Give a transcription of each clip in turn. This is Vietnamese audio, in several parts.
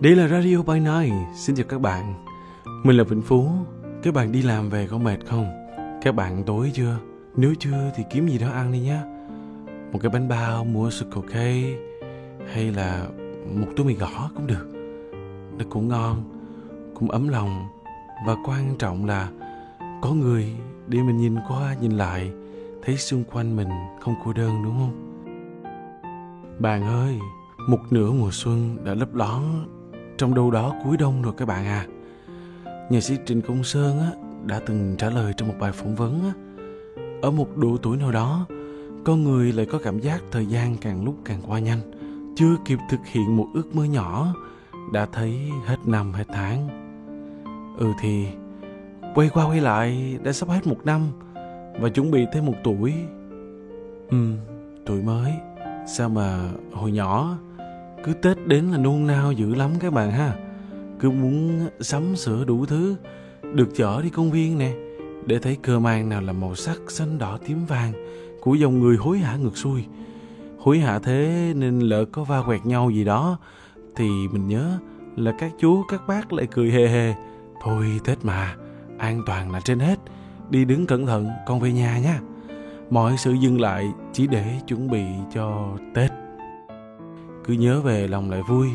Đây là Radio by Night. Xin chào các bạn. Mình là Vĩnh Phú. Các bạn đi làm về có mệt không? Các bạn tối chưa? Nếu chưa thì kiếm gì đó ăn đi nhé. Một cái bánh bao, mua Circle K hay là một túi mì gõ cũng được. Nó cũng ngon, cũng ấm lòng và quan trọng là có người để mình nhìn qua nhìn lại thấy xung quanh mình không cô đơn đúng không? Bạn ơi, một nửa mùa xuân đã lấp lón trong đâu đó cuối đông rồi các bạn à. Nhạc sĩ Trịnh Công Sơn á, đã từng trả lời trong một bài phỏng vấn á, ở một độ tuổi nào đó, con người lại có cảm giác thời gian càng lúc càng qua nhanh, chưa kịp thực hiện một ước mơ nhỏ, đã thấy hết năm hết tháng. Ừ thì, quay qua quay lại đã sắp hết một năm và chuẩn bị thêm một tuổi. Ừ, tuổi mới, sao mà hồi nhỏ cứ Tết đến là nôn nao dữ lắm các bạn ha. Cứ muốn sắm sửa đủ thứ, được chở đi công viên nè, để thấy cơ mang nào là màu sắc xanh đỏ tím vàng của dòng người hối hả ngược xuôi. Hối hả thế nên lỡ có va quẹt nhau gì đó thì mình nhớ là các chú các bác lại cười hề hề. Thôi Tết mà, an toàn là trên hết. Đi đứng cẩn thận, con về nhà nha. Mọi sự dừng lại chỉ để chuẩn bị cho Tết cứ nhớ về lòng lại vui,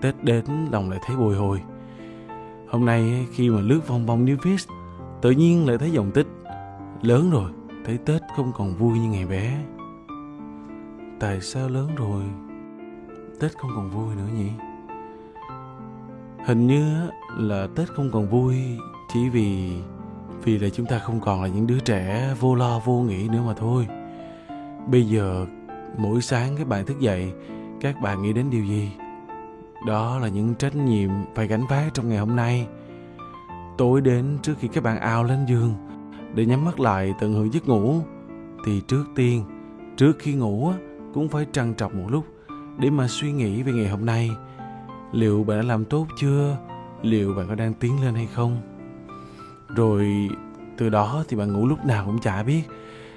tết đến lòng lại thấy bồi hồi. Hôm nay khi mà lướt vòng vòng new viết tự nhiên lại thấy dòng tích. Lớn rồi, thấy tết không còn vui như ngày bé. Tại sao lớn rồi? Tết không còn vui nữa nhỉ? Hình như là tết không còn vui chỉ vì vì là chúng ta không còn là những đứa trẻ vô lo vô nghĩ nữa mà thôi. Bây giờ mỗi sáng các bạn thức dậy các bạn nghĩ đến điều gì? Đó là những trách nhiệm phải gánh vác trong ngày hôm nay. Tối đến trước khi các bạn ao lên giường, để nhắm mắt lại tận hưởng giấc ngủ, thì trước tiên, trước khi ngủ cũng phải trằn trọc một lúc để mà suy nghĩ về ngày hôm nay. Liệu bạn đã làm tốt chưa? Liệu bạn có đang tiến lên hay không? Rồi, từ đó thì bạn ngủ lúc nào cũng chả biết.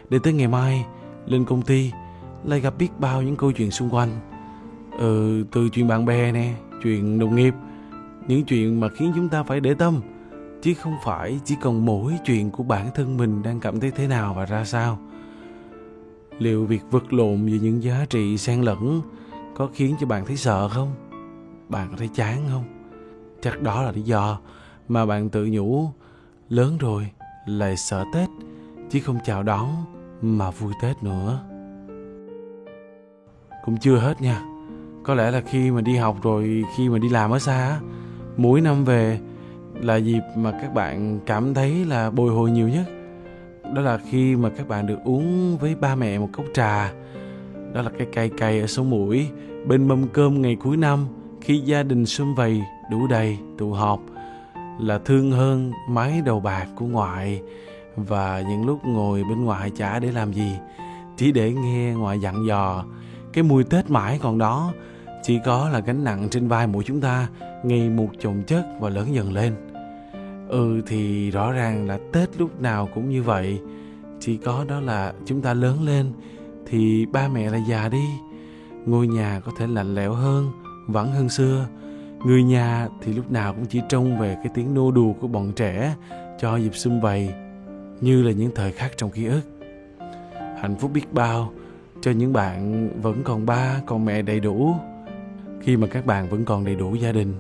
Để tới ngày mai, lên công ty, lại gặp biết bao những câu chuyện xung quanh ừ, từ chuyện bạn bè nè chuyện đồng nghiệp. Những chuyện mà khiến chúng ta phải để tâm chứ không phải chỉ còn mỗi chuyện của bản thân mình đang cảm thấy thế nào và ra sao. Liệu việc vật lộn về những giá trị xen lẫn có khiến cho bạn thấy sợ không? Bạn có thấy chán không? Chắc đó là lý do mà bạn tự nhủ lớn rồi lại sợ tết chứ không chào đón mà vui tết nữa. Cũng chưa hết nha có lẽ là khi mà đi học rồi, khi mà đi làm ở xa mỗi năm về là dịp mà các bạn cảm thấy là bồi hồi nhiều nhất. Đó là khi mà các bạn được uống với ba mẹ một cốc trà. Đó là cái cay cay ở sống mũi, bên mâm cơm ngày cuối năm, khi gia đình sum vầy, đủ đầy, tụ họp, là thương hơn mái đầu bạc của ngoại và những lúc ngồi bên ngoài chả để làm gì, chỉ để nghe ngoại dặn dò cái mùi tết mãi còn đó, chỉ có là gánh nặng trên vai mỗi chúng ta, ngày một chồng chất và lớn dần lên. Ừ thì rõ ràng là tết lúc nào cũng như vậy. Chỉ có đó là chúng ta lớn lên, thì ba mẹ là già đi. Ngôi nhà có thể lạnh lẽo hơn, vắng hơn xưa. Người nhà thì lúc nào cũng chỉ trông về cái tiếng nô đùa của bọn trẻ cho dịp xung vầy, như là những thời khắc trong ký ức. Hạnh phúc biết bao cho những bạn vẫn còn ba, còn mẹ đầy đủ. Khi mà các bạn vẫn còn đầy đủ gia đình,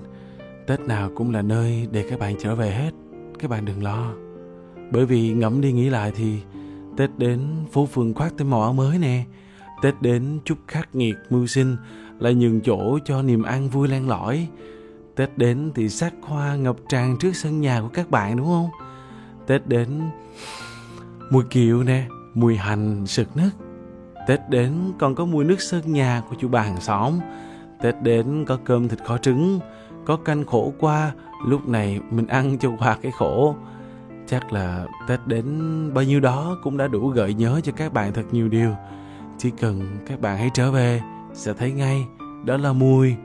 tết nào cũng là nơi để các bạn trở về hết. Các bạn đừng lo. Bởi vì ngẫm đi nghĩ lại thì tết đến phố phường khoác thêm màu áo mới nè. Tết đến chút khắc nghiệt mưu sinh lại nhường chỗ cho niềm an vui len lỏi. Tết đến thì sắc hoa ngập tràn trước sân nhà của các bạn, đúng không? Tết đến mùi kiệu nè, mùi hành sực nức tết đến còn có mùi nước sơn nhà của chú bà hàng xóm Tết đến có cơm thịt kho trứng, có canh khổ qua, lúc này mình ăn cho qua cái khổ. Chắc là Tết đến bao nhiêu đó cũng đã đủ gợi nhớ cho các bạn thật nhiều điều. Chỉ cần các bạn hãy trở về, sẽ thấy ngay đó là mùi,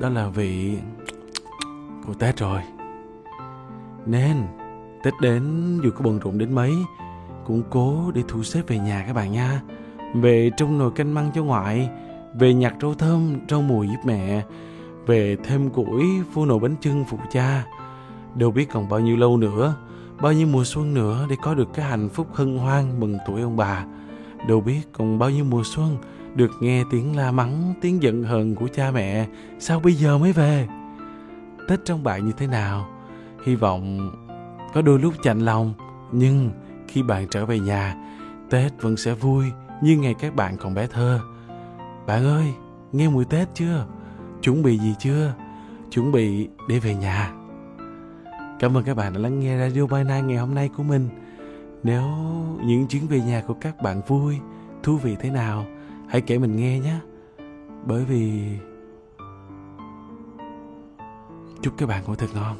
đó là vị của Tết rồi. Nên Tết đến dù có bận rộn đến mấy, cũng cố để thu xếp về nhà các bạn nha. Về trong nồi canh măng cho ngoại, về nhặt rau thơm, rau mùi giúp mẹ, về thêm củi phu nồi bánh trưng phụ cha. Đâu biết còn bao nhiêu lâu nữa, bao nhiêu mùa xuân nữa để có được cái hạnh phúc hân hoan mừng tuổi ông bà. Đâu biết còn bao nhiêu mùa xuân được nghe tiếng la mắng, tiếng giận hờn của cha mẹ, sao bây giờ mới về? Tết trong bạn như thế nào? Hy vọng có đôi lúc chạnh lòng, nhưng khi bạn trở về nhà, Tết vẫn sẽ vui như ngày các bạn còn bé thơ. Bạn ơi, nghe mùi Tết chưa? Chuẩn bị gì chưa? Chuẩn bị để về nhà. Cảm ơn các bạn đã lắng nghe Radio By Night ngày hôm nay của mình. Nếu những chuyến về nhà của các bạn vui, thú vị thế nào, hãy kể mình nghe nhé. Bởi vì chúc các bạn ngủ thật ngon.